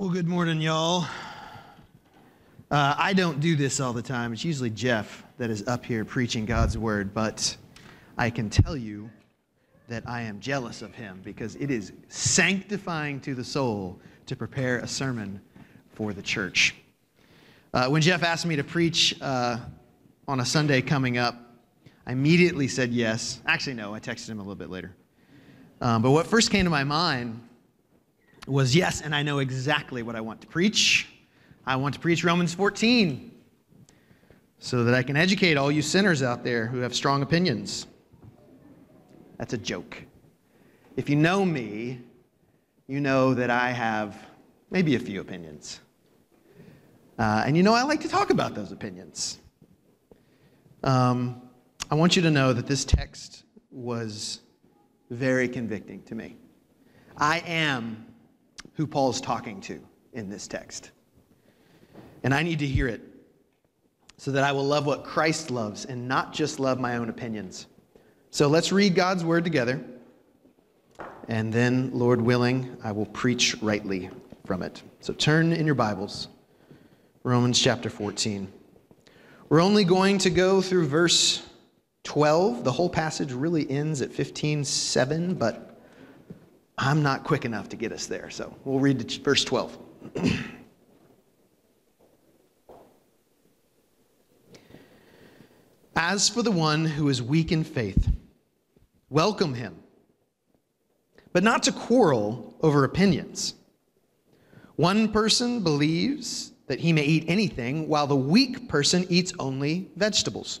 Well, good morning, y'all. Uh, I don't do this all the time. It's usually Jeff that is up here preaching God's word, but I can tell you that I am jealous of him because it is sanctifying to the soul to prepare a sermon for the church. Uh, when Jeff asked me to preach uh, on a Sunday coming up, I immediately said yes. Actually, no, I texted him a little bit later. Um, but what first came to my mind was yes, and I know exactly what I want to preach. I want to preach Romans 14 so that I can educate all you sinners out there who have strong opinions. That's a joke. If you know me, you know that I have maybe a few opinions. Uh, and you know, I like to talk about those opinions. Um, I want you to know that this text was very convicting to me. I am who Paul's talking to in this text. And I need to hear it so that I will love what Christ loves and not just love my own opinions. So let's read God's word together. And then, Lord willing, I will preach rightly from it. So turn in your Bibles, Romans chapter 14. We're only going to go through verse 12. The whole passage really ends at 15:7, but I'm not quick enough to get us there. So we'll read verse 12. As for the one who is weak in faith, welcome him, but not to quarrel over opinions. One person believes that he may eat anything, while the weak person eats only vegetables.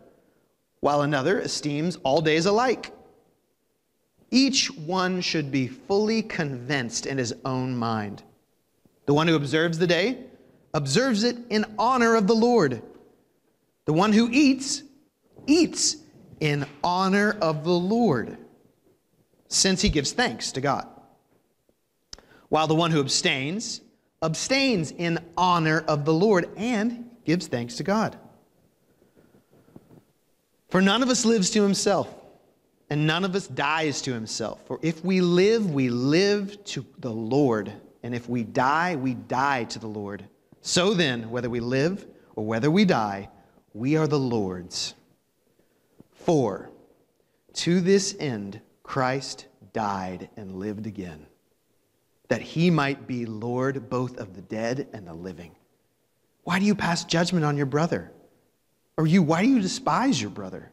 while another esteems all days alike. Each one should be fully convinced in his own mind. The one who observes the day observes it in honor of the Lord. The one who eats, eats in honor of the Lord, since he gives thanks to God. While the one who abstains, abstains in honor of the Lord and gives thanks to God. For none of us lives to himself, and none of us dies to himself. For if we live, we live to the Lord, and if we die, we die to the Lord. So then, whether we live or whether we die, we are the Lord's. For to this end Christ died and lived again, that he might be Lord both of the dead and the living. Why do you pass judgment on your brother? Or you, why do you despise your brother?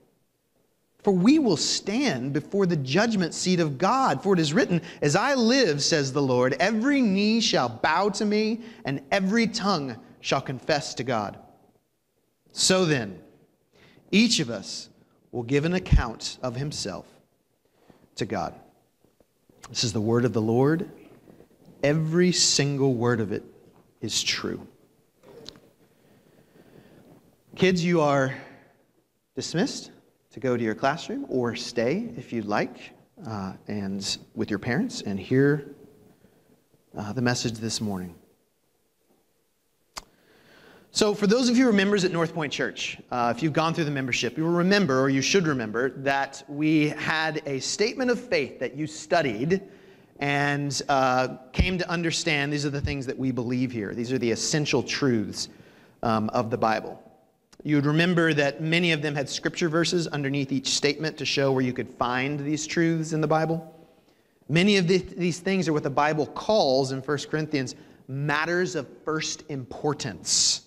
For we will stand before the judgment seat of God. For it is written, As I live, says the Lord, every knee shall bow to me, and every tongue shall confess to God. So then, each of us will give an account of himself to God. This is the word of the Lord. Every single word of it is true. Kids, you are dismissed to go to your classroom or stay if you'd like uh, and with your parents and hear uh, the message this morning. So, for those of you who are members at North Point Church, uh, if you've gone through the membership, you will remember, or you should remember, that we had a statement of faith that you studied and uh, came to understand these are the things that we believe here. These are the essential truths um, of the Bible. You would remember that many of them had scripture verses underneath each statement to show where you could find these truths in the Bible. Many of the, these things are what the Bible calls in 1 Corinthians matters of first importance.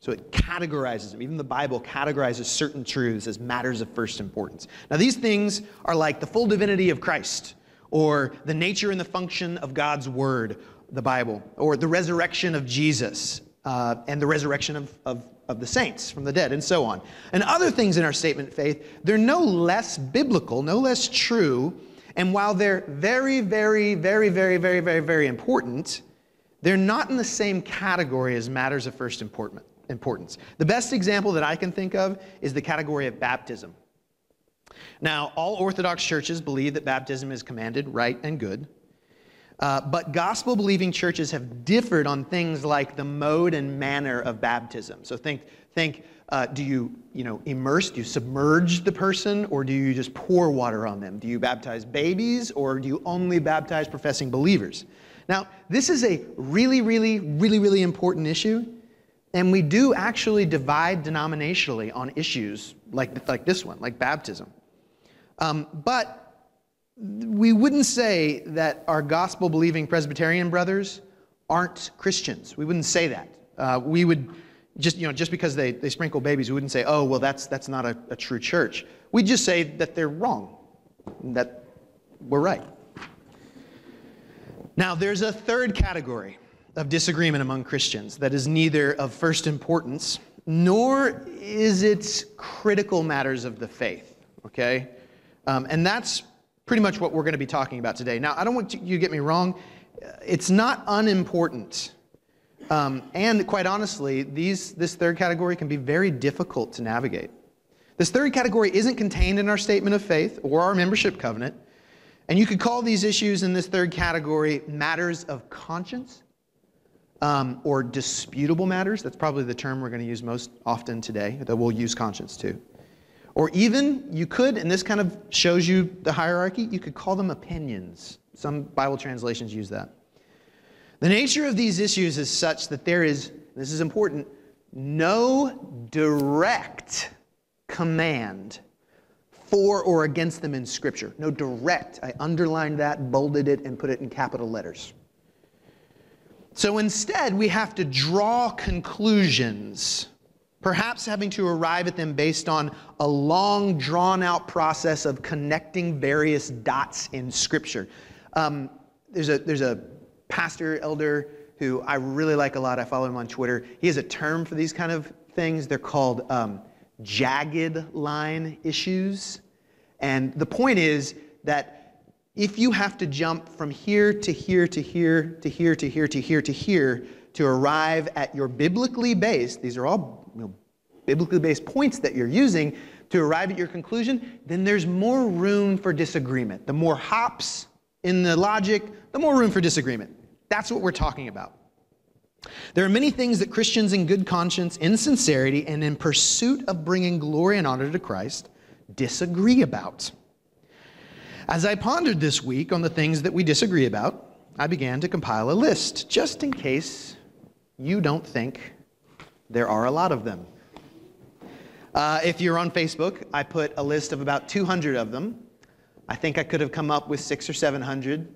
So it categorizes them. Even the Bible categorizes certain truths as matters of first importance. Now, these things are like the full divinity of Christ, or the nature and the function of God's Word, the Bible, or the resurrection of Jesus, uh, and the resurrection of, of of the saints from the dead, and so on. And other things in our statement of faith, they're no less biblical, no less true. And while they're very, very, very, very, very, very, very important, they're not in the same category as matters of first importance. The best example that I can think of is the category of baptism. Now, all Orthodox churches believe that baptism is commanded, right, and good. Uh, but gospel believing churches have differed on things like the mode and manner of baptism. So think, think uh, do you, you know, immerse, do you submerge the person, or do you just pour water on them? Do you baptize babies, or do you only baptize professing believers? Now, this is a really, really, really, really important issue, and we do actually divide denominationally on issues like, like this one, like baptism. Um, but we wouldn't say that our gospel believing Presbyterian brothers aren't Christians. We wouldn't say that. Uh, we would just, you know, just because they, they sprinkle babies, we wouldn't say, oh, well, that's, that's not a, a true church. We'd just say that they're wrong, that we're right. Now, there's a third category of disagreement among Christians that is neither of first importance nor is it critical matters of the faith, okay? Um, and that's pretty much what we're going to be talking about today. Now, I don't want you to get me wrong. It's not unimportant. Um, and quite honestly, these, this third category can be very difficult to navigate. This third category isn't contained in our statement of faith or our membership covenant. And you could call these issues in this third category matters of conscience um, or disputable matters. That's probably the term we're going to use most often today, that we'll use conscience too. Or even, you could, and this kind of shows you the hierarchy, you could call them opinions. Some Bible translations use that. The nature of these issues is such that there is, this is important, no direct command for or against them in Scripture. No direct. I underlined that, bolded it, and put it in capital letters. So instead, we have to draw conclusions perhaps having to arrive at them based on a long, drawn out process of connecting various dots in Scripture. Um, there's, a, there's a pastor, elder, who I really like a lot. I follow him on Twitter. He has a term for these kind of things. They're called um, jagged line issues. And the point is that if you have to jump from here to here to here to here to here to here to here to arrive at your biblically based, these are all biblically based points that you're using to arrive at your conclusion, then there's more room for disagreement. The more hops in the logic, the more room for disagreement. That's what we're talking about. There are many things that Christians in good conscience, in sincerity, and in pursuit of bringing glory and honor to Christ disagree about. As I pondered this week on the things that we disagree about, I began to compile a list just in case you don't think there are a lot of them. Uh, if you're on Facebook, I put a list of about 200 of them. I think I could have come up with six or 700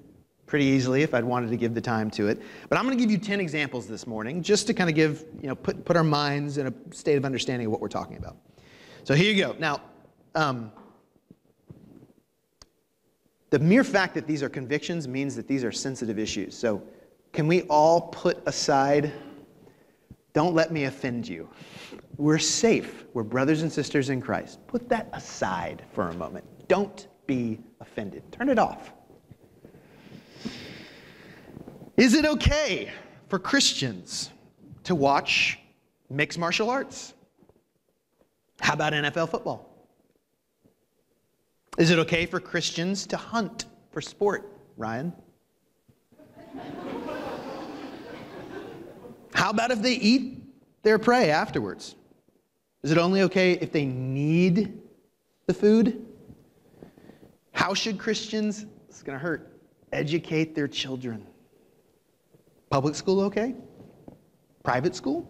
pretty easily if I'd wanted to give the time to it. But I'm going to give you 10 examples this morning just to kind of give, you know, put, put our minds in a state of understanding of what we're talking about. So here you go. Now, um, the mere fact that these are convictions means that these are sensitive issues. So can we all put aside don't let me offend you. We're safe. We're brothers and sisters in Christ. Put that aside for a moment. Don't be offended. Turn it off. Is it okay for Christians to watch mixed martial arts? How about NFL football? Is it okay for Christians to hunt for sport, Ryan? How about if they eat their prey afterwards? Is it only okay if they need the food? How should Christians, it's going to hurt, educate their children? Public school okay? Private school?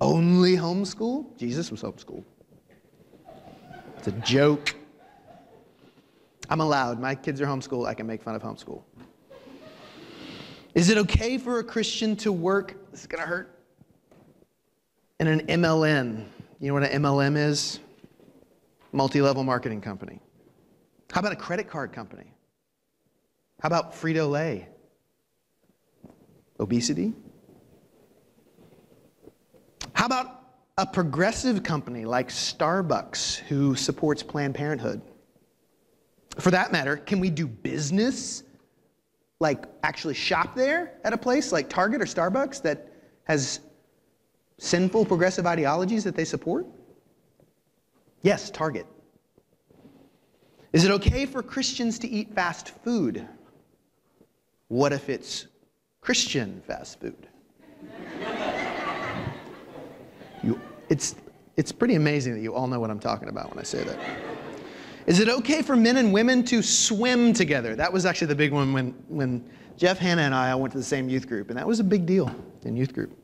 Only homeschool? Jesus was homeschooled. It's a joke. I'm allowed. My kids are homeschooled. I can make fun of homeschool. Is it okay for a Christian to work? This is going to hurt. In an MLM. You know what an MLM is? Multi level marketing company. How about a credit card company? How about Frito Lay? Obesity? How about a progressive company like Starbucks who supports Planned Parenthood? For that matter, can we do business like actually shop there at a place like Target or Starbucks that has sinful progressive ideologies that they support? Yes, Target. Is it okay for Christians to eat fast food? What if it's Christian fast food? you, it's, it's pretty amazing that you all know what I'm talking about when I say that. Is it okay for men and women to swim together? That was actually the big one when, when Jeff, Hannah, and I went to the same youth group, and that was a big deal in youth group.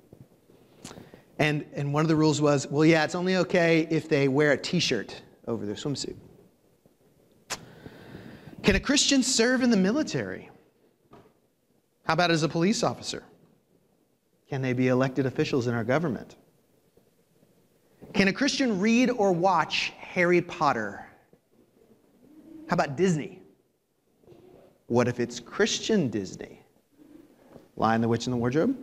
And, and one of the rules was well, yeah, it's only okay if they wear a t shirt over their swimsuit. Can a Christian serve in the military? How about as a police officer? Can they be elected officials in our government? Can a Christian read or watch Harry Potter? How about Disney? What if it's Christian Disney? Lion, the Witch, and the Wardrobe?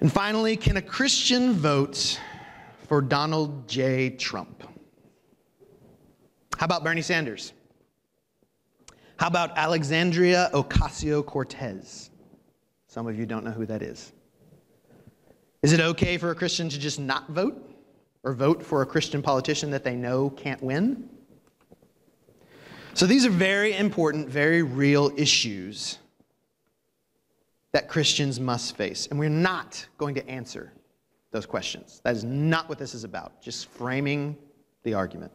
And finally, can a Christian vote for Donald J. Trump? How about Bernie Sanders? How about Alexandria Ocasio Cortez? Some of you don't know who that is. Is it okay for a Christian to just not vote or vote for a Christian politician that they know can't win? So these are very important, very real issues that Christians must face. And we're not going to answer those questions. That is not what this is about, just framing the argument.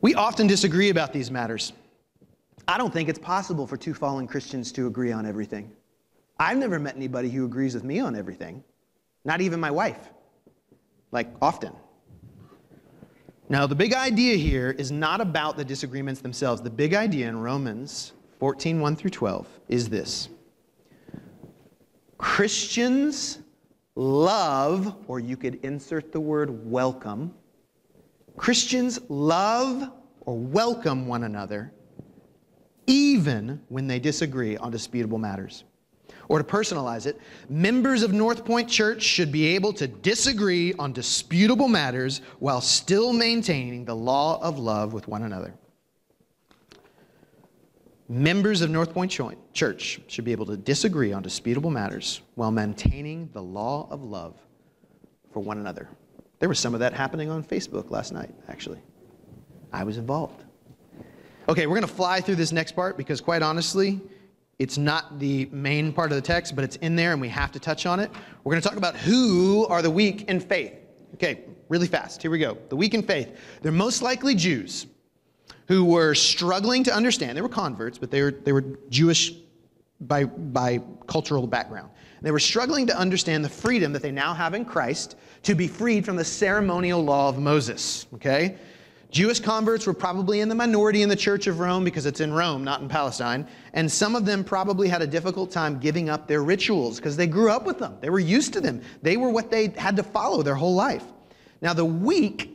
We often disagree about these matters. I don't think it's possible for two fallen Christians to agree on everything. I've never met anybody who agrees with me on everything, not even my wife, like often. Now, the big idea here is not about the disagreements themselves. The big idea in Romans 14 1 through 12 is this Christians love, or you could insert the word welcome. Christians love or welcome one another even when they disagree on disputable matters. Or to personalize it, members of North Point Church should be able to disagree on disputable matters while still maintaining the law of love with one another. Members of North Point Church should be able to disagree on disputable matters while maintaining the law of love for one another. There was some of that happening on Facebook last night, actually. I was involved. Okay, we're going to fly through this next part because, quite honestly, it's not the main part of the text, but it's in there and we have to touch on it. We're going to talk about who are the weak in faith. Okay, really fast. Here we go. The weak in faith. They're most likely Jews who were struggling to understand. They were converts, but they were, they were Jewish by, by cultural background. They were struggling to understand the freedom that they now have in Christ to be freed from the ceremonial law of Moses. Okay? Jewish converts were probably in the minority in the Church of Rome because it's in Rome, not in Palestine. And some of them probably had a difficult time giving up their rituals because they grew up with them. They were used to them. They were what they had to follow their whole life. Now, the weak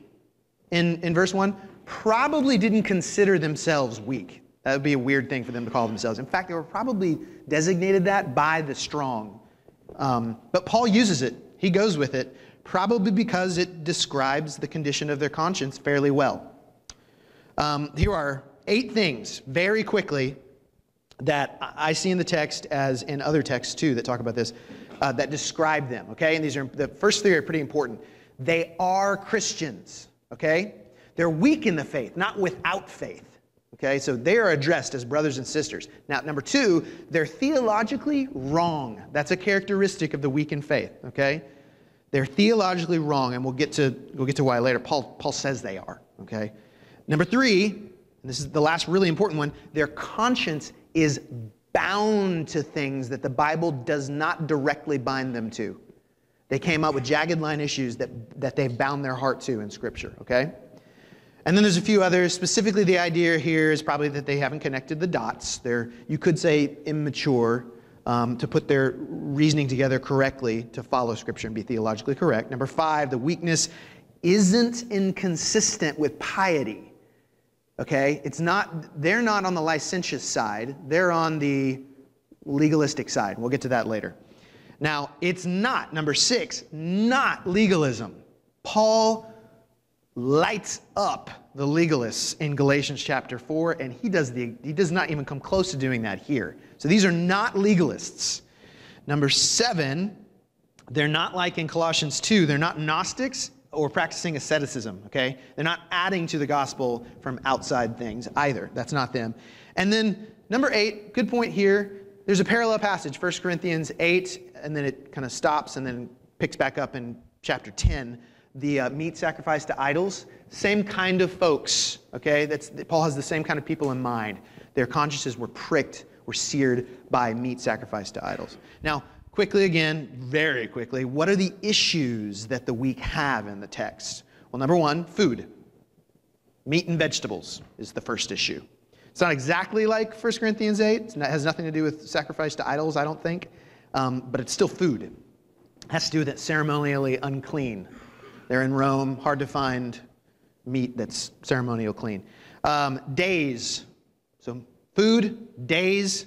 in, in verse 1 probably didn't consider themselves weak. That would be a weird thing for them to call themselves. In fact, they were probably designated that by the strong. Um, but Paul uses it, he goes with it probably because it describes the condition of their conscience fairly well. Um, here are eight things, very quickly, that I see in the text as in other texts too that talk about this, uh, that describe them, okay? And these are, the first three are pretty important. They are Christians, okay? They're weak in the faith, not without faith. Okay, so they are addressed as brothers and sisters. Now, number two, they're theologically wrong. That's a characteristic of the weak in faith. Okay, they're theologically wrong, and we'll get to, we'll get to why later. Paul, Paul says they are, okay? Number three, and this is the last really important one, their conscience is bound to things that the Bible does not directly bind them to. They came up with jagged line issues that, that they've bound their heart to in Scripture, okay? And then there's a few others. Specifically, the idea here is probably that they haven't connected the dots. They're, you could say, immature um, to put their reasoning together correctly to follow Scripture and be theologically correct. Number five, the weakness isn't inconsistent with piety. Okay? It's not, they're not on the licentious side, they're on the legalistic side. We'll get to that later. Now, it's not, number six, not legalism. Paul lights up the legalists in Galatians chapter 4, and he does, the, he does not even come close to doing that here. So these are not legalists. Number seven, they're not like in Colossians 2, they're not Gnostics or practicing asceticism, okay? They're not adding to the gospel from outside things either. That's not them. And then number eight, good point here. There's a parallel passage, 1 Corinthians 8, and then it kind of stops and then picks back up in chapter 10. The uh, meat sacrifice to idols, same kind of folks, okay? That's, Paul has the same kind of people in mind. Their consciences were pricked, were seared by meat sacrifice to idols. Now, quickly again, very quickly, what are the issues that the weak have in the text? Well, number one, food. Meat and vegetables is the first issue. It's not exactly like 1 Corinthians 8. It has nothing to do with sacrifice to idols, I don't think. Um, but it's still food. It has to do with it ceremonially unclean. They're in Rome, hard to find meat that's ceremonial clean. Um, days. So, food, days.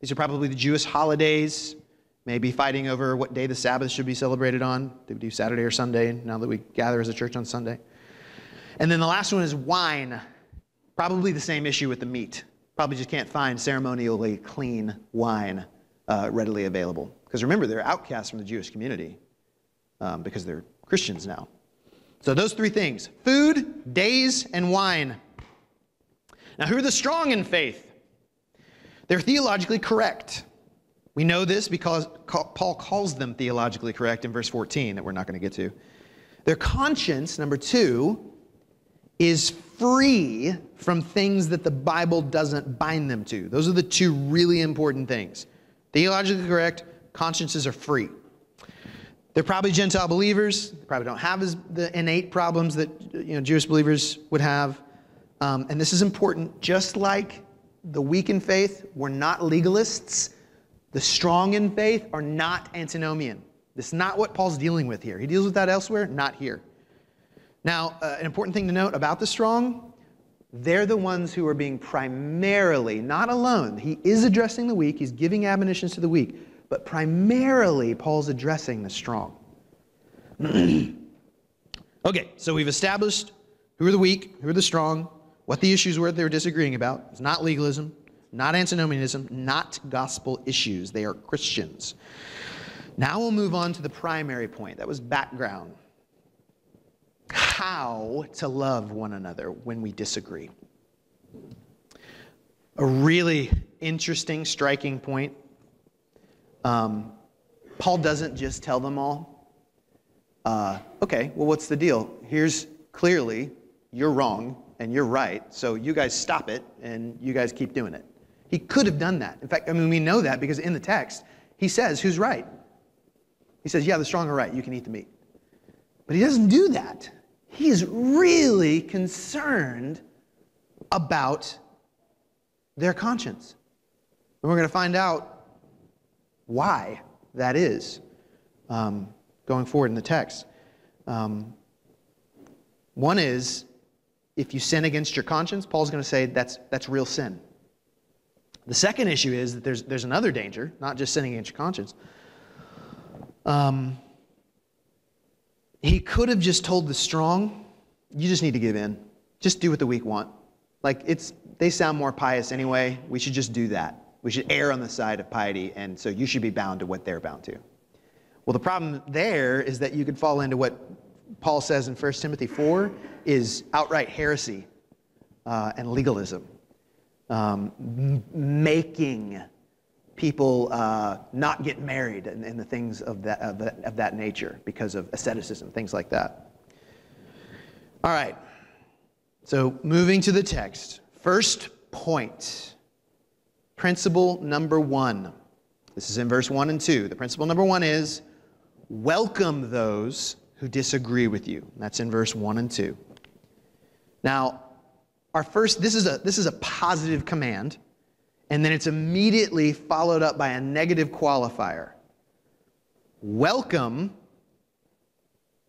These are probably the Jewish holidays maybe fighting over what day the Sabbath should be celebrated on. Do we do Saturday or Sunday now that we gather as a church on Sunday? And then the last one is wine. Probably the same issue with the meat. Probably just can't find ceremonially clean wine uh, readily available. Because remember, they're outcasts from the Jewish community um, because they're Christians now. So those three things food, days, and wine. Now, who are the strong in faith? They're theologically correct. We know this because Paul calls them theologically correct in verse 14 that we're not going to get to. Their conscience, number two, is free from things that the Bible doesn't bind them to. Those are the two really important things. Theologically correct, consciences are free. They're probably Gentile believers. They probably don't have as the innate problems that you know, Jewish believers would have. Um, and this is important. Just like the weak in faith, we're not legalists. The strong in faith are not antinomian. This is not what Paul's dealing with here. He deals with that elsewhere, not here. Now, uh, an important thing to note about the strong, they're the ones who are being primarily, not alone, he is addressing the weak, he's giving admonitions to the weak, but primarily Paul's addressing the strong. okay, so we've established who are the weak, who are the strong, what the issues were they were disagreeing about. It's not legalism, not antinomianism, not gospel issues. They are Christians. Now we'll move on to the primary point. That was background. How to love one another when we disagree. A really interesting, striking point. Um, Paul doesn't just tell them all, uh, okay, well, what's the deal? Here's clearly you're wrong and you're right, so you guys stop it and you guys keep doing it. He could have done that. In fact, I mean, we know that because in the text, he says, Who's right? He says, Yeah, the strong are right. You can eat the meat. But he doesn't do that. He is really concerned about their conscience. And we're going to find out why that is um, going forward in the text. Um, one is if you sin against your conscience, Paul's going to say that's, that's real sin. The second issue is that there's, there's another danger, not just sinning against your conscience. Um, he could have just told the strong, you just need to give in. Just do what the weak want. Like, it's, they sound more pious anyway. We should just do that. We should err on the side of piety, and so you should be bound to what they're bound to. Well, the problem there is that you could fall into what Paul says in 1 Timothy 4 is outright heresy uh, and legalism um, making people uh, not get married and, and, the things of that, of that, of that nature because of asceticism, things like that. All right, so moving to the text. First point, principle number one. This is in verse 1 and 2. The principle number one is welcome those who disagree with you. That's in verse 1 and 2. Now, our first, this is a, this is a positive command, and then it's immediately followed up by a negative qualifier. Welcome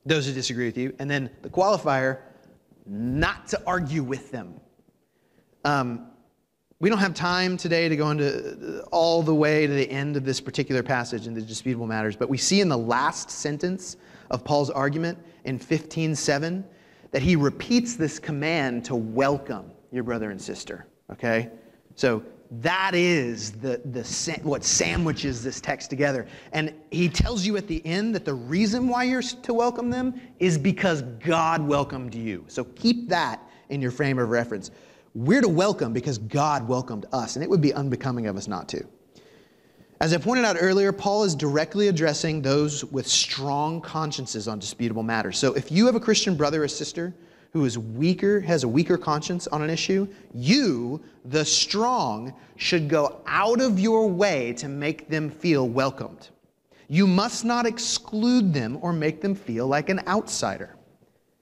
those who disagree with you, and then the qualifier, not to argue with them. Um, we don't have time today to go into uh, all the way to the end of this particular passage in the disputable matters, but we see in the last sentence of Paul's argument in 15:7 that he repeats this command to welcome your brother and sister. Okay? So that is the, the, what sandwiches this text together. And he tells you at the end that the reason why you're to welcome them is because God welcomed you. So keep that in your frame of reference. We're to welcome because God welcomed us, and it would be unbecoming of us not to. As I pointed out earlier, Paul is directly addressing those with strong consciences on disputable matters. So if you have a Christian brother or sister who is weaker, has a weaker conscience on an issue, you, the strong, should go out of your way to make them feel welcomed. You must not exclude them or make them feel like an outsider.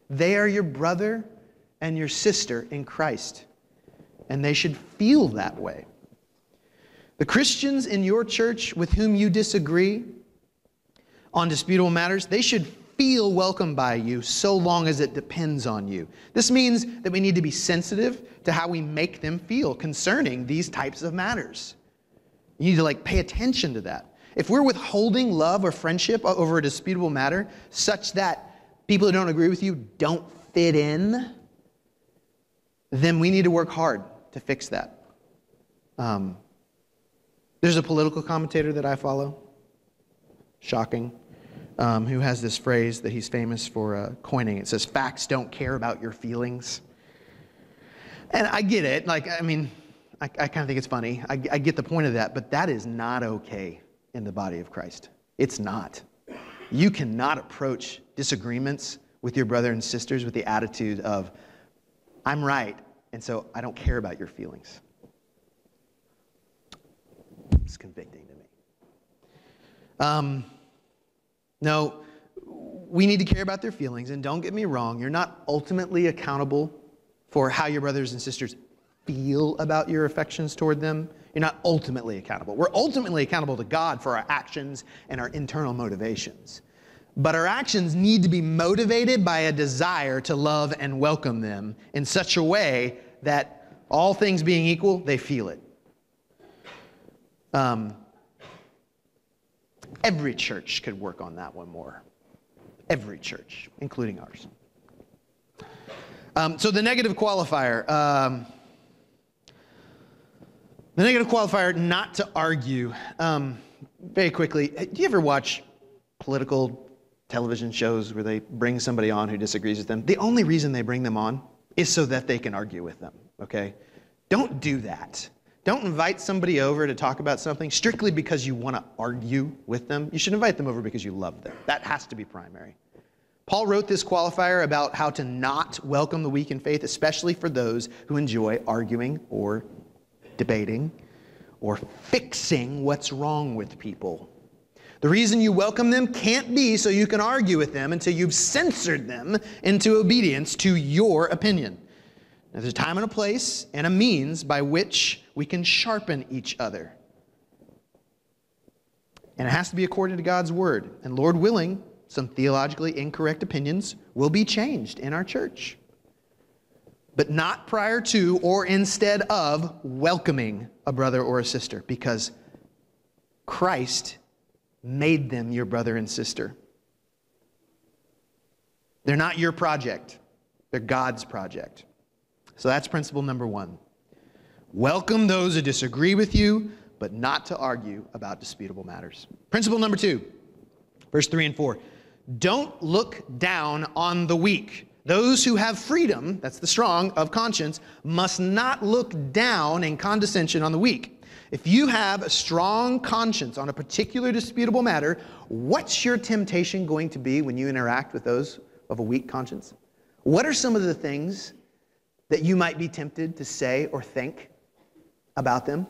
They are your brother and your sister in Christ, and they should feel that way. The Christians in your church with whom you disagree on disputable matters, they should feel welcome by you so long as it depends on you. This means that we need to be sensitive to how we make them feel concerning these types of matters. You need to like pay attention to that. If we're withholding love or friendship over a disputable matter such that people who don't agree with you don't fit in, then we need to work hard to fix that. Um, there's a political commentator that I follow. Shocking um, who has this phrase that he's famous for uh, coining. It says, Facts don't care about your feelings. And I get it. Like, I mean, I, I kind of think it's funny. I, I get the point of that, but that is not okay in the body of Christ. It's not. You cannot approach disagreements with your brother and sisters with the attitude of, I'm right, and so I don't care about your feelings. It's convicting to me. Um, no, we need to care about their feelings. And don't get me wrong, you're not ultimately accountable for how your brothers and sisters feel about your affections toward them. You're not ultimately accountable. We're ultimately accountable to God for our actions and our internal motivations. But our actions need to be motivated by a desire to love and welcome them in such a way that all things being equal, they feel it. Um, Every church could work on that one more. Every church, including ours. Um, so the negative qualifier. Um, the negative qualifier, not to argue. Um, very quickly, do you ever watch political television shows where they bring somebody on who disagrees with them? The only reason they bring them on is so that they can argue with them, okay? Don't do that. Don't invite somebody over to talk about something strictly because you want to argue with them. You should invite them over because you love them. That has to be primary. Paul wrote this qualifier about how to not welcome the weak in faith, especially for those who enjoy arguing or debating or fixing what's wrong with people. The reason you welcome them can't be so you can argue with them until you've censored them into obedience to your opinion. Now, there's a time and a place and a means by which we can sharpen each other. And it has to be according to God's word. And Lord willing, some theologically incorrect opinions will be changed in our church. But not prior to or instead of welcoming a brother or a sister, because Christ made them your brother and sister. They're not your project, they're God's project. So that's principle number one. Welcome those who disagree with you, but not to argue about disputable matters. Principle number two, verse three and four. Don't look down on the weak. Those who have freedom, that's the strong, of conscience, must not look down in condescension on the weak. If you have a strong conscience on a particular disputable matter, what's your temptation going to be when you interact with those of a weak conscience? What are some of the things that you might be tempted to say or think about them?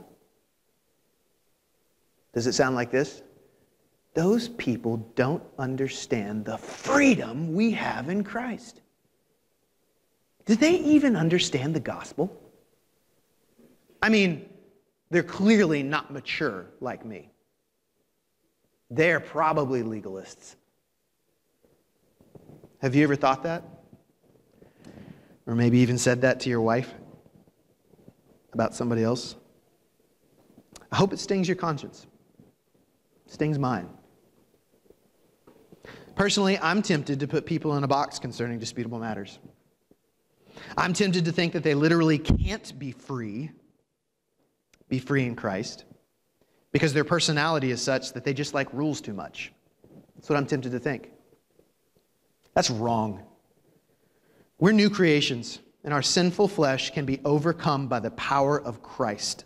Does it sound like this? Those people don't understand the freedom we have in Christ. Do they even understand the gospel? I mean, they're clearly not mature like me. They're probably legalists. Have you ever thought that? Or maybe even said that to your wife about somebody else. I hope it stings your conscience, it stings mine. Personally, I'm tempted to put people in a box concerning disputable matters. I'm tempted to think that they literally can't be free, be free in Christ, because their personality is such that they just like rules too much. That's what I'm tempted to think. That's wrong. We're new creations, and our sinful flesh can be overcome by the power of Christ.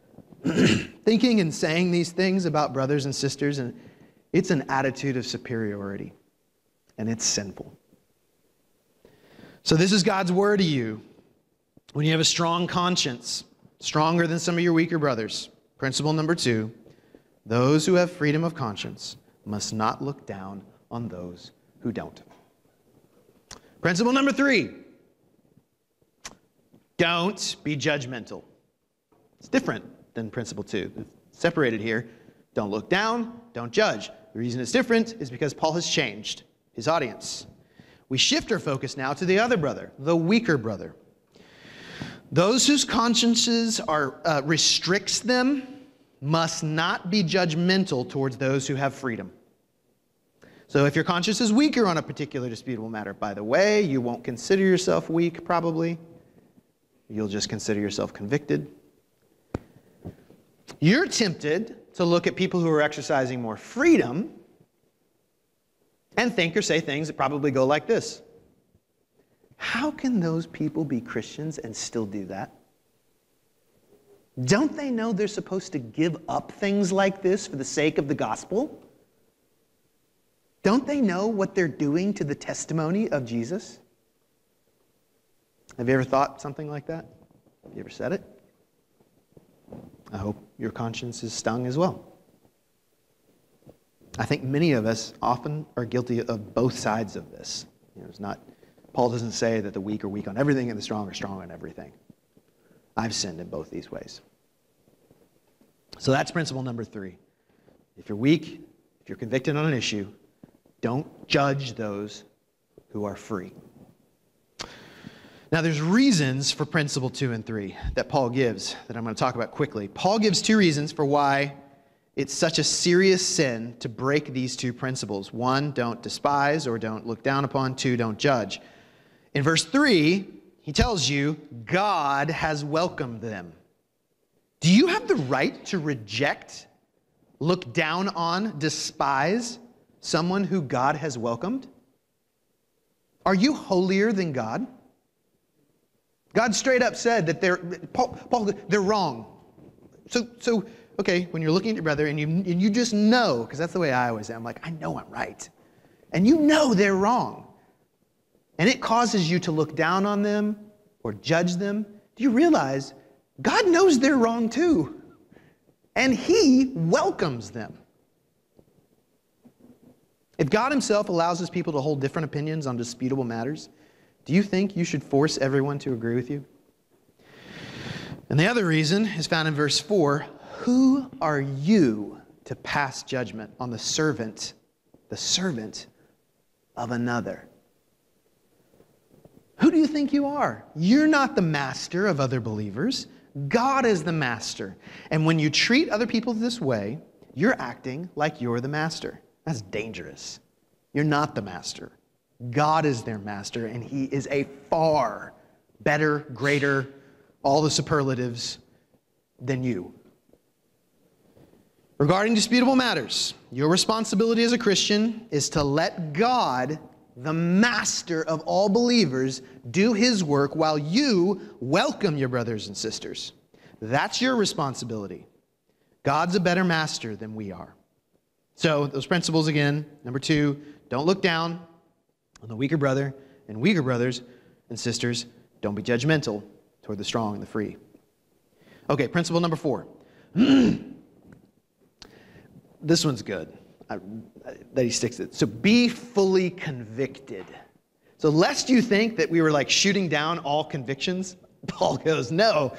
Thinking and saying these things about brothers and sisters, and it's an attitude of superiority, and it's sinful. So, this is God's word to you. When you have a strong conscience, stronger than some of your weaker brothers, principle number two those who have freedom of conscience must not look down on those who don't. Principle number three don't be judgmental. It's different than principle two. It's separated here. Don't look down, don't judge. The reason it's different is because Paul has changed his audience. We shift our focus now to the other brother, the weaker brother. Those whose consciences are uh, restricts them must not be judgmental towards those who have freedom. So if your conscience is weaker on a particular disputable matter, by the way, you won't consider yourself weak probably. You'll just consider yourself convicted. You're tempted to look at people who are exercising more freedom and think or say things that probably go like this How can those people be Christians and still do that? Don't they know they're supposed to give up things like this for the sake of the gospel? Don't they know what they're doing to the testimony of Jesus? Have you ever thought something like that? Have you ever said it? I hope your conscience is stung as well. I think many of us often are guilty of both sides of this. You know, it's not, Paul doesn't say that the weak are weak on everything and the strong are strong on everything. I've sinned in both these ways. So that's principle number three. If you're weak, if you're convicted on an issue, don't judge those who are free. Now, there's reasons for principle two and three that Paul gives that I'm going to talk about quickly. Paul gives two reasons for why it's such a serious sin to break these two principles. One, don't despise or don't look down upon. Two, don't judge. In verse three, he tells you God has welcomed them. Do you have the right to reject, look down on, despise someone who God has welcomed? Are you holier than God? God straight up said that they're, Paul, Paul they're wrong. So, so, okay, when you're looking at your brother and you, and you just know, because that's the way I always am, I'm like, I know I'm right. And you know they're wrong. And it causes you to look down on them or judge them. Do you realize God knows they're wrong too? And He welcomes them. If God Himself allows His people to hold different opinions on disputable matters, do you think you should force everyone to agree with you? And the other reason is found in verse 4 Who are you to pass judgment on the servant, the servant of another? Who do you think you are? You're not the master of other believers. God is the master. And when you treat other people this way, you're acting like you're the master. That's dangerous. You're not the master. God is their master, and He is a far better, greater, all the superlatives than you. Regarding disputable matters, your responsibility as a Christian is to let God, the master of all believers, do his work while you welcome your brothers and sisters. That's your responsibility. God's a better master than we are. So, those principles again. Number two, don't look down on the weaker brother, and weaker brothers and sisters, don't be judgmental toward the strong and the free. Okay, principle number four. this one's good I, that he sticks it. So, be fully convicted. So, lest you think that we were like shooting down all convictions, Paul goes, no,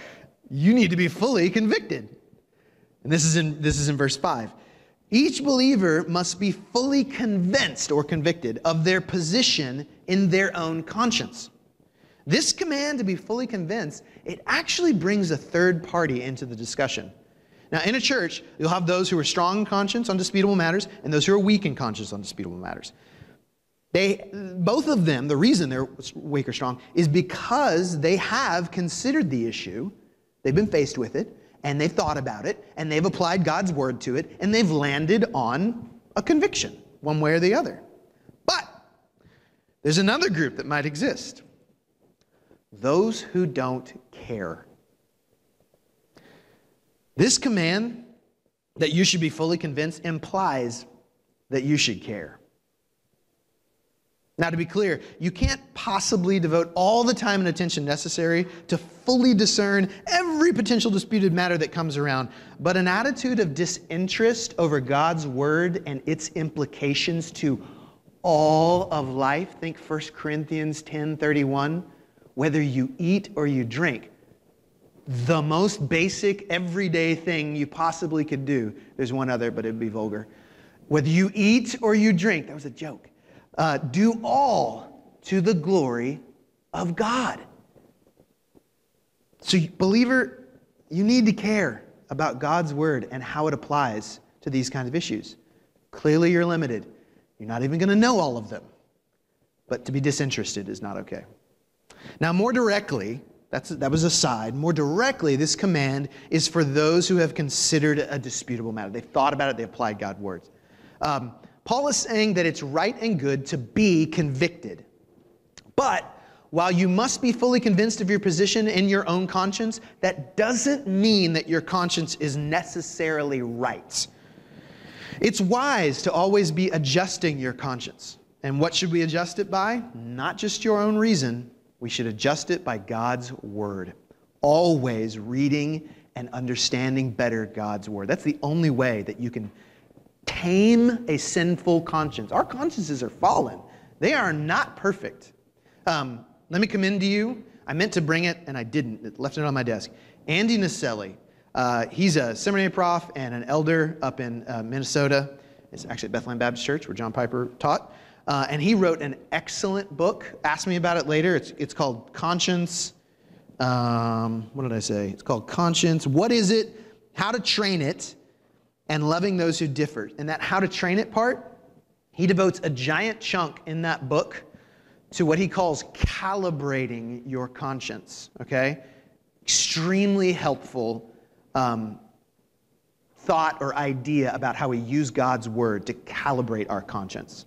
you need to be fully convicted. And this is in, this is in verse 5. Each believer must be fully convinced or convicted of their position in their own conscience. This command to be fully convinced, it actually brings a third party into the discussion. Now, in a church, you'll have those who are strong in conscience on disputable matters and those who are weak in conscience on disputable matters. They, both of them, the reason they're weak or strong is because they have considered the issue, they've been faced with it, and they've thought about it, and they've applied God's word to it, and they've landed on a conviction, one way or the other. But there's another group that might exist those who don't care. This command that you should be fully convinced implies that you should care. Now, to be clear, you can't possibly devote all the time and attention necessary to fully discern every potential disputed matter that comes around. But an attitude of disinterest over God's word and its implications to all of life, think 1 Corinthians 10 31, whether you eat or you drink, the most basic, everyday thing you possibly could do. There's one other, but it'd be vulgar. Whether you eat or you drink, that was a joke uh, do all to the glory of God. So, believer, you need to care about God's word and how it applies to these kinds of issues. Clearly, you're limited. You're not even going to know all of them. But to be disinterested is not okay. Now, more directly, that's, that was a side. More directly, this command is for those who have considered a disputable matter. They've thought about it, they applied God's words. Um, Paul is saying that it's right and good to be convicted. But while you must be fully convinced of your position in your own conscience, that doesn't mean that your conscience is necessarily right. It's wise to always be adjusting your conscience. And what should we adjust it by? Not just your own reason, we should adjust it by God's word. Always reading and understanding better God's word. That's the only way that you can tame a sinful conscience. Our consciences are fallen, they are not perfect. Um, let me commend to you. I meant to bring it and I didn't, it left it on my desk. Andy Naselli. Uh, he's a seminary prof and an elder up in uh, Minnesota. It's actually at Bethlehem Baptist Church where John Piper taught. Uh, and he wrote an excellent book. Ask me about it later. It's, it's called Conscience. Um, what did I say? It's called Conscience. What is it? How to train it and loving those who differ. And that how to train it part, he devotes a giant chunk in that book to what he calls calibrating your conscience, okay? Extremely helpful um, thought or idea about how we use God's word to calibrate our conscience.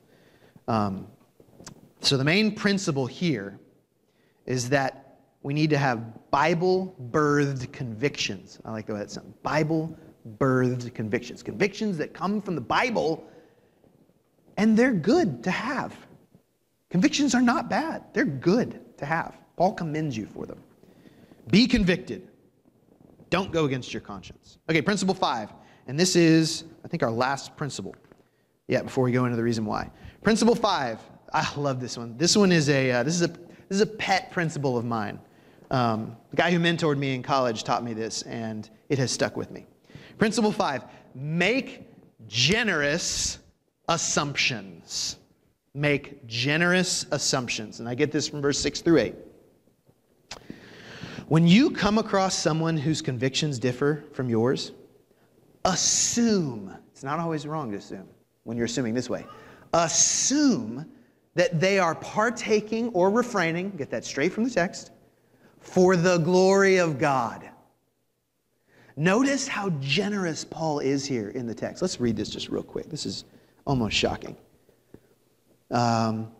Um, so, the main principle here is that we need to have Bible birthed convictions. I like the way that sounds. Bible birthed convictions, convictions that come from the Bible, and they're good to have. Convictions are not bad, they're good to have. Paul commends you for them. Be convicted. Don't go against your conscience. Okay, principle five. And this is, I think, our last principle. Yeah, before we go into the reason why. Principle five. I love this one. This one is a, uh, this is a, this is a pet principle of mine. Um, the guy who mentored me in college taught me this, and it has stuck with me. Principle five make generous assumptions. Make generous assumptions. And I get this from verse 6 through 8. When you come across someone whose convictions differ from yours, assume, it's not always wrong to assume when you're assuming this way, assume that they are partaking or refraining, get that straight from the text, for the glory of God. Notice how generous Paul is here in the text. Let's read this just real quick. This is almost shocking. Um,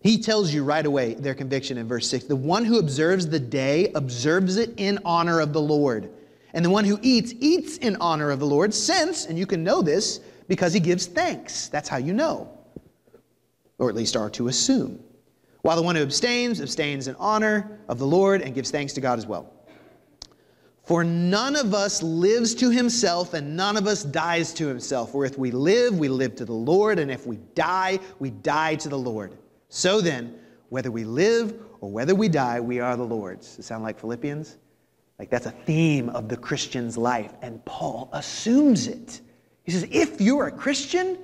he tells you right away their conviction in verse 6 the one who observes the day observes it in honor of the Lord. And the one who eats, eats in honor of the Lord, since, and you can know this because he gives thanks. That's how you know, or at least are to assume. While the one who abstains, abstains in honor of the Lord and gives thanks to God as well. For none of us lives to himself, and none of us dies to himself. For if we live, we live to the Lord, and if we die, we die to the Lord. So then, whether we live or whether we die, we are the Lord's. Does it sound like Philippians? Like that's a theme of the Christian's life, and Paul assumes it. He says, if you're a Christian,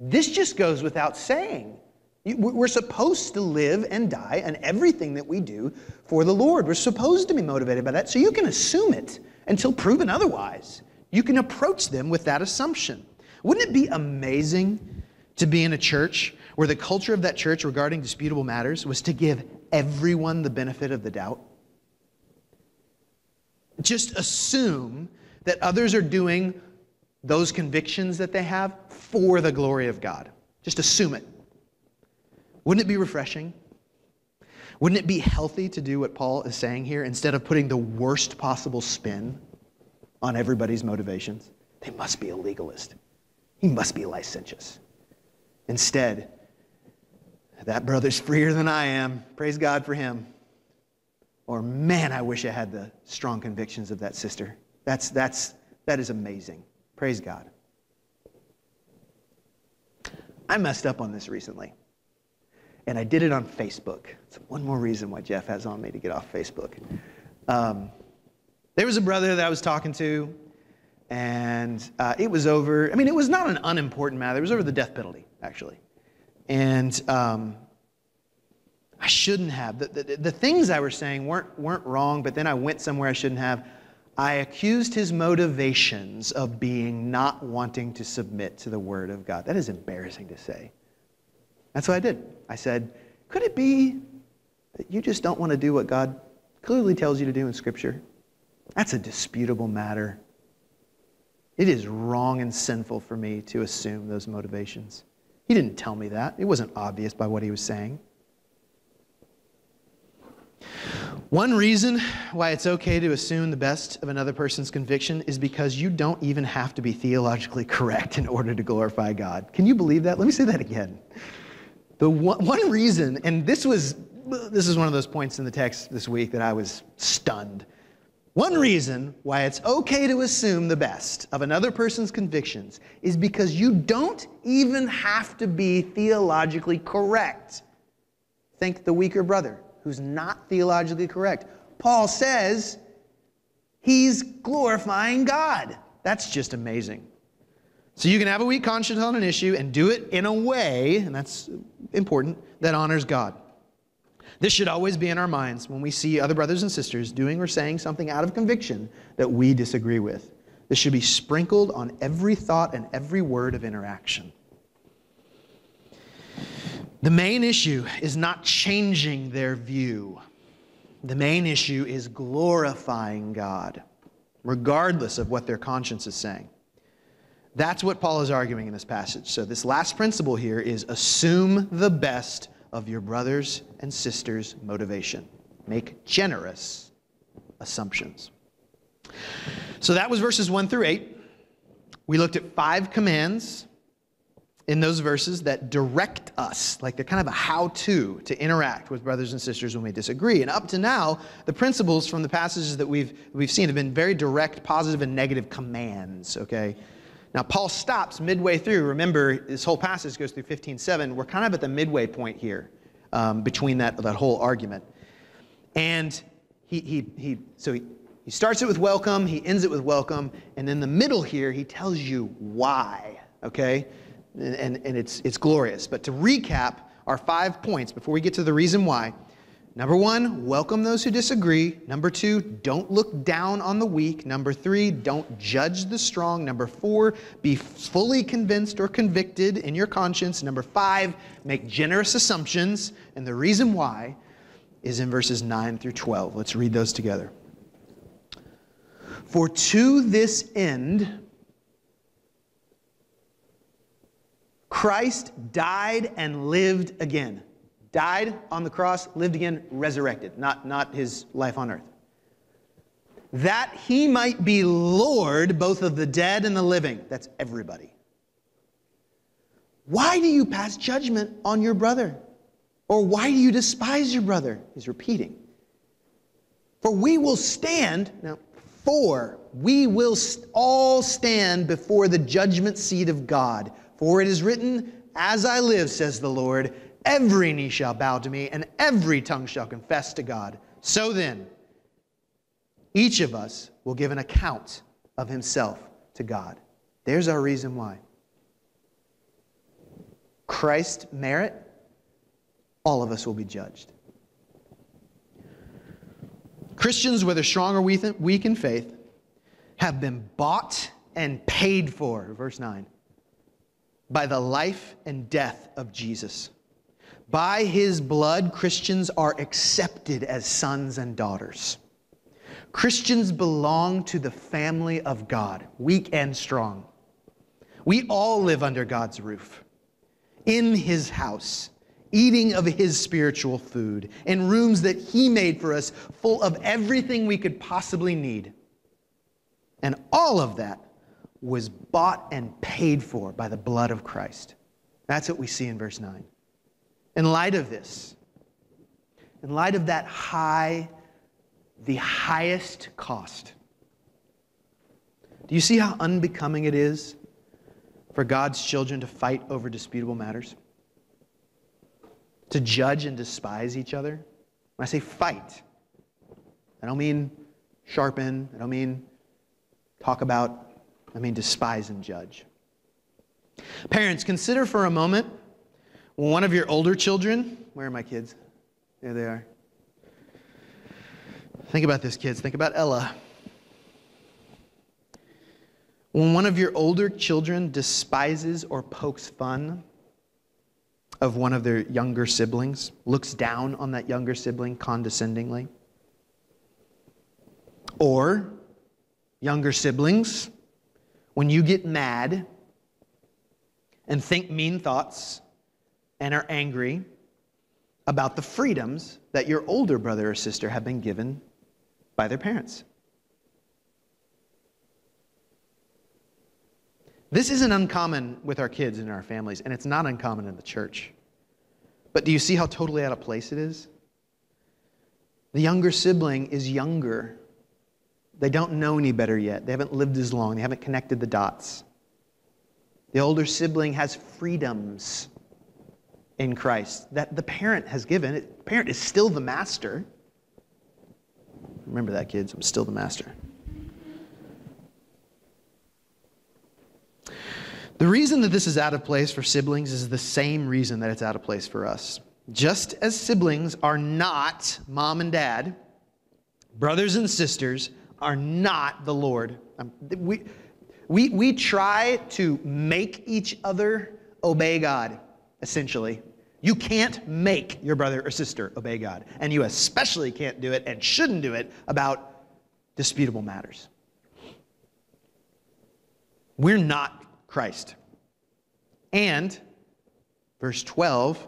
this just goes without saying. We're supposed to live and die and everything that we do for the Lord. We're supposed to be motivated by that. So you can assume it until proven otherwise. You can approach them with that assumption. Wouldn't it be amazing to be in a church where the culture of that church regarding disputable matters was to give everyone the benefit of the doubt? Just assume that others are doing those convictions that they have for the glory of God. Just assume it. Wouldn't it be refreshing? Wouldn't it be healthy to do what Paul is saying here instead of putting the worst possible spin on everybody's motivations? They must be a legalist. He must be licentious. Instead, that brother's freer than I am. Praise God for him. Or, man, I wish I had the strong convictions of that sister. That's, that's, that is amazing. Praise God. I messed up on this recently. And I did it on Facebook. It's one more reason why Jeff has on me to get off Facebook. Um, there was a brother that I was talking to, and uh, it was over. I mean, it was not an unimportant matter. It was over the death penalty, actually. And um, I shouldn't have. The, the, the things I was saying weren't, weren't wrong, but then I went somewhere I shouldn't have. I accused his motivations of being not wanting to submit to the Word of God. That is embarrassing to say. That's what I did. I said, Could it be that you just don't want to do what God clearly tells you to do in Scripture? That's a disputable matter. It is wrong and sinful for me to assume those motivations. He didn't tell me that, it wasn't obvious by what he was saying. One reason why it's okay to assume the best of another person's conviction is because you don't even have to be theologically correct in order to glorify God. Can you believe that? Let me say that again. The one, one reason, and this was this is one of those points in the text this week that I was stunned. One reason why it's okay to assume the best of another person's convictions is because you don't even have to be theologically correct. Think the weaker brother who's not theologically correct. Paul says he's glorifying God. That's just amazing. So you can have a weak conscience on an issue and do it in a way, and that's important, that honors God. This should always be in our minds when we see other brothers and sisters doing or saying something out of conviction that we disagree with. This should be sprinkled on every thought and every word of interaction. The main issue is not changing their view. The main issue is glorifying God, regardless of what their conscience is saying. That's what Paul is arguing in this passage. So, this last principle here is assume the best of your brothers and sisters' motivation. Make generous assumptions. So, that was verses 1 through 8. We looked at five commands in those verses that direct us, like they're kind of a how to to interact with brothers and sisters when we disagree. And up to now, the principles from the passages that we've, we've seen have been very direct, positive, and negative commands, okay? Now, Paul stops midway through. Remember, this whole passage goes through 15.7. We're kind of at the midway point here um, between that, that whole argument. And he, he, he, so he, he starts it with welcome, he ends it with welcome, and in the middle here, he tells you why, okay? And, and, and it's, it's glorious. But to recap our five points before we get to the reason why, Number one, welcome those who disagree. Number two, don't look down on the weak. Number three, don't judge the strong. Number four, be fully convinced or convicted in your conscience. Number five, make generous assumptions. And the reason why is in verses 9 through 12. Let's read those together. For to this end, Christ died and lived again died on the cross, lived again, resurrected, not, not his life on earth. That he might be Lord both of the dead and the living. That's everybody. Why do you pass judgment on your brother? Or why do you despise your brother? He's repeating. For we will stand, now, for we will all stand before the judgment seat of God. For it is written, As I live, says the Lord, Every knee shall bow to me, and every tongue shall confess to God. So then, each of us will give an account of himself to God. There's our reason why. Christ's merit, all of us will be judged. Christians, whether strong or weak in faith, have been bought and paid for. Verse 9. By the life and death of Jesus. By his blood, Christians are accepted as sons and daughters. Christians belong to the family of God, weak and strong. We all live under God's roof, in his house, eating of his spiritual food, in rooms that he made for us, full of everything we could possibly need. And all of that was bought and paid for by the blood of Christ. That's what we see in verse 9. In light of this, in light of that high, the highest cost, do you see how unbecoming it is for God's children to fight over disputable matters? To judge and despise each other? When I say fight, I don't mean sharpen, I don't mean talk about, I mean despise and judge. Parents, consider for a moment when one of your older children, where are my kids? There they are. Think about this, kids. Think about Ella. When one of your older children despises or pokes fun of one of their younger siblings, looks down on that younger sibling condescendingly, or younger siblings, when you get mad and think mean thoughts and are angry about the freedoms that your older brother or sister have been given by their parents. This isn't uncommon with our kids and our families, and it's not uncommon in the church. But do you see how totally out of place it is? The younger sibling is younger. They don't know any better yet. They haven't lived as long. They haven't connected the dots. The older sibling has freedoms in Christ that the parent has given. The parent is still the master. Remember that, kids. I'm still the master. The reason that this is out of place for siblings is the same reason that it's out of place for us. Just as siblings are not mom and dad, brothers and sisters are not the Lord. Um, we, we, we try to make each other obey God essentially. You can't make your brother or sister obey God. And you especially can't do it and shouldn't do it about disputable matters. We're not Christ. And, verse 12,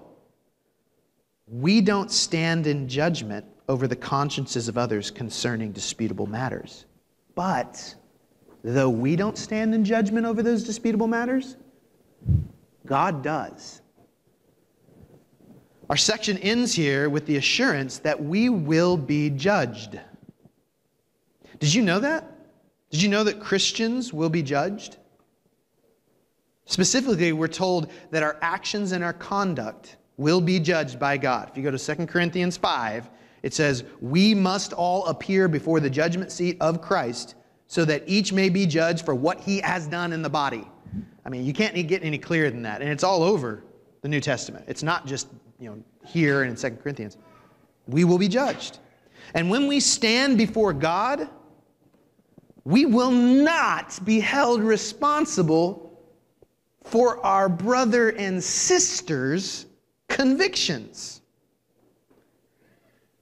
we don't stand in judgment over the consciences of others concerning disputable matters. But, though we don't stand in judgment over those disputable matters, God does. Our section ends here with the assurance that we will be judged. Did you know that? Did you know that Christians will be judged? Specifically, we're told that our actions and our conduct will be judged by God. If you go to 2 Corinthians 5, it says, We must all appear before the judgment seat of Christ so that each may be judged for what he has done in the body. I mean, you can't get any clearer than that. And it's all over the New Testament. It's not just you know, here in 2 Corinthians. We will be judged. And when we stand before God, we will not be held responsible for our brother and sister's convictions.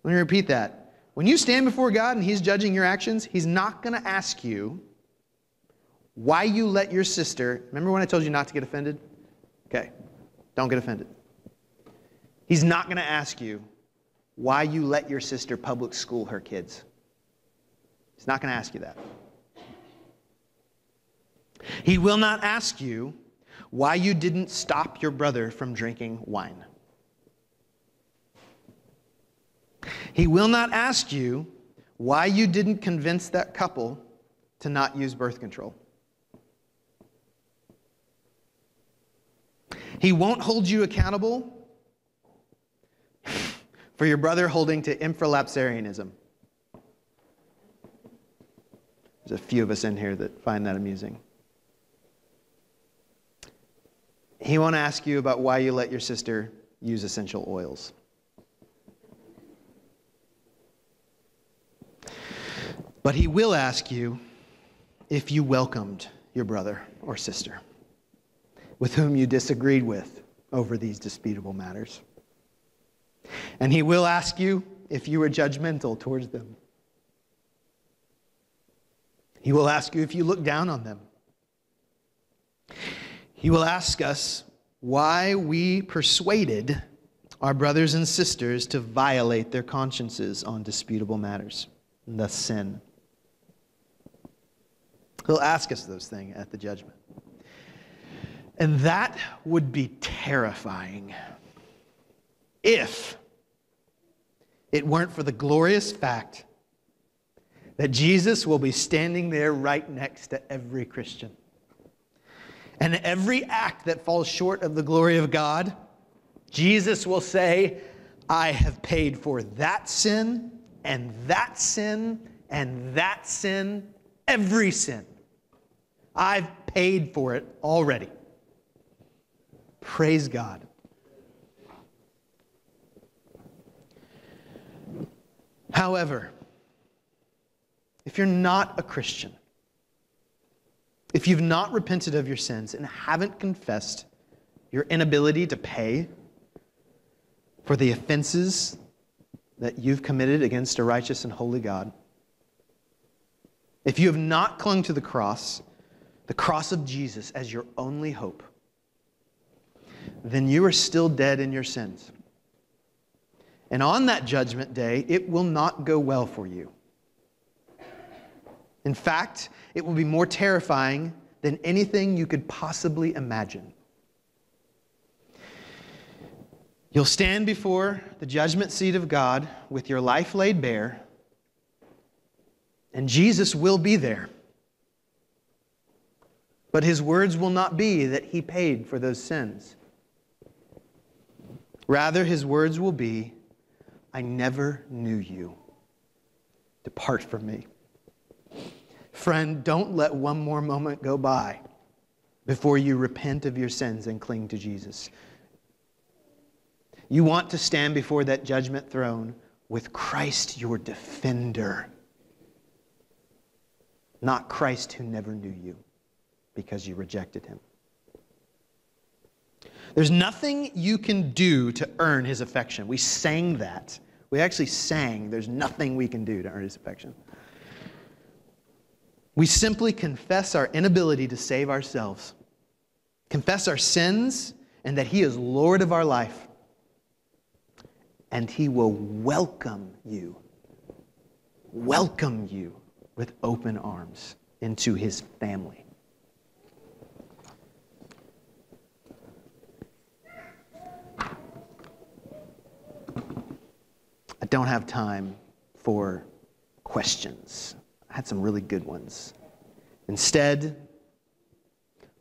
Let me repeat that. When you stand before God and He's judging your actions, He's not going to ask you why you let your sister. Remember when I told you not to get offended? Okay, don't get offended. He's not going to ask you why you let your sister public school her kids. He's not going to ask you that. He will not ask you why you didn't stop your brother from drinking wine. He will not ask you why you didn't convince that couple to not use birth control. He won't hold you accountable for your brother holding to infralapsarianism. There's a few of us in here that find that amusing. He won't ask you about why you let your sister use essential oils. But he will ask you if you welcomed your brother or sister. with whom you disagreed with over these disputable matters. And he will ask you if you were judgmental towards them. He will ask you if you look down on them. He will ask us why we persuaded our brothers and sisters to violate their consciences on disputable matters, and thus sin. He'll ask us those things at the judgment. And that would be terrifying if it weren't for the glorious fact that Jesus will be standing there right next to every Christian. And every act that falls short of the glory of God, Jesus will say, I have paid for that sin and that sin and that sin, every sin. I've paid for it already. Praise God. However, if you're not a Christian, if you've not repented of your sins and haven't confessed your inability to pay for the offenses that you've committed against a righteous and holy God, if you have not clung to the cross, the cross of Jesus as your only hope, then you are still dead in your sins. And on that judgment day, it will not go well for you. In fact, it will be more terrifying than anything you could possibly imagine. You'll stand before the judgment seat of God with your life laid bare, and Jesus will be there. But his words will not be that he paid for those sins. Rather, his words will be, I never knew you. Depart from me. Friend, don't let one more moment go by before you repent of your sins and cling to Jesus. You want to stand before that judgment throne with Christ your defender, not Christ who never knew you because you rejected him. There's nothing you can do to earn his affection. We sang that. We actually sang, There's nothing we can do to earn his affection. We simply confess our inability to save ourselves, confess our sins, and that He is Lord of our life. And He will welcome you, welcome you with open arms into His family. I don't have time for questions. I had some really good ones. Instead,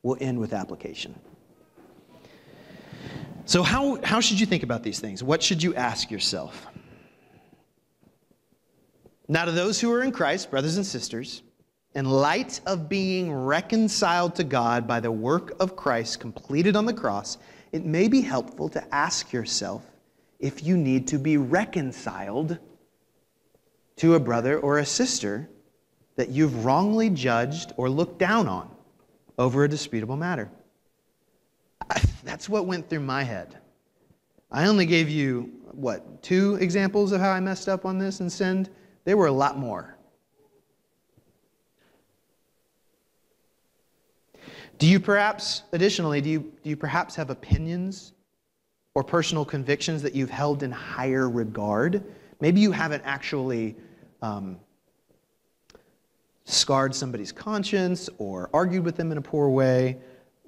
we'll end with application. So, how, how should you think about these things? What should you ask yourself? Now, to those who are in Christ, brothers and sisters, in light of being reconciled to God by the work of Christ completed on the cross, it may be helpful to ask yourself if you need to be reconciled to a brother or a sister that you've wrongly judged or looked down on over a disputable matter. That's what went through my head. I only gave you, what, two examples of how I messed up on this and sinned? There were a lot more. Do you perhaps, additionally, do you, do you perhaps have opinions or personal convictions that you've held in higher regard? Maybe you haven't actually um, scarred somebody's conscience or argued with them in a poor way.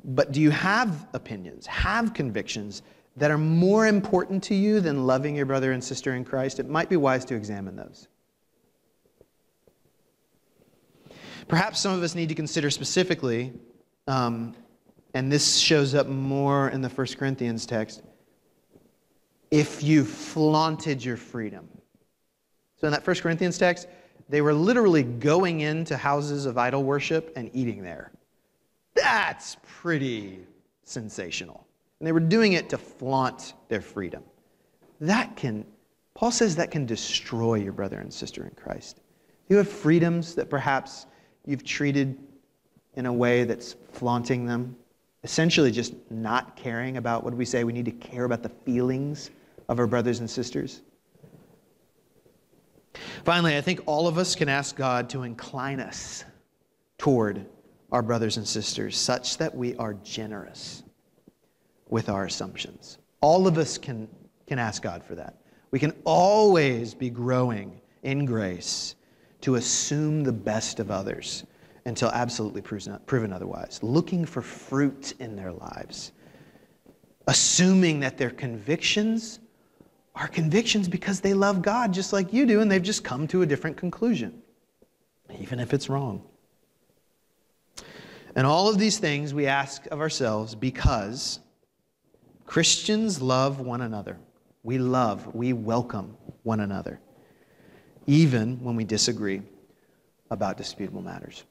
But do you have opinions, have convictions that are more important to you than loving your brother and sister in Christ? It might be wise to examine those. Perhaps some of us need to consider specifically, um, and this shows up more in the 1 Corinthians text, if you flaunted your freedom. So in that 1 Corinthians text, they were literally going into houses of idol worship and eating there. That's pretty sensational. And they were doing it to flaunt their freedom. That can, Paul says that can destroy your brother and sister in Christ. You have freedoms that perhaps you've treated in a way that's flaunting them, essentially just not caring about what we say? We need to care about the feelings of our brothers and sisters. Finally, I think all of us can ask God to incline us toward our brothers and sisters such that we are generous with our assumptions. All of us can, can ask God for that. We can always be growing in grace to assume the best of others until absolutely proven otherwise, looking for fruit in their lives, assuming that their convictions are convictions because they love God just like you do, and they've just come to a different conclusion, even if it's wrong. And all of these things we ask of ourselves because Christians love one another. We love, we welcome one another, even when we disagree about disputable matters.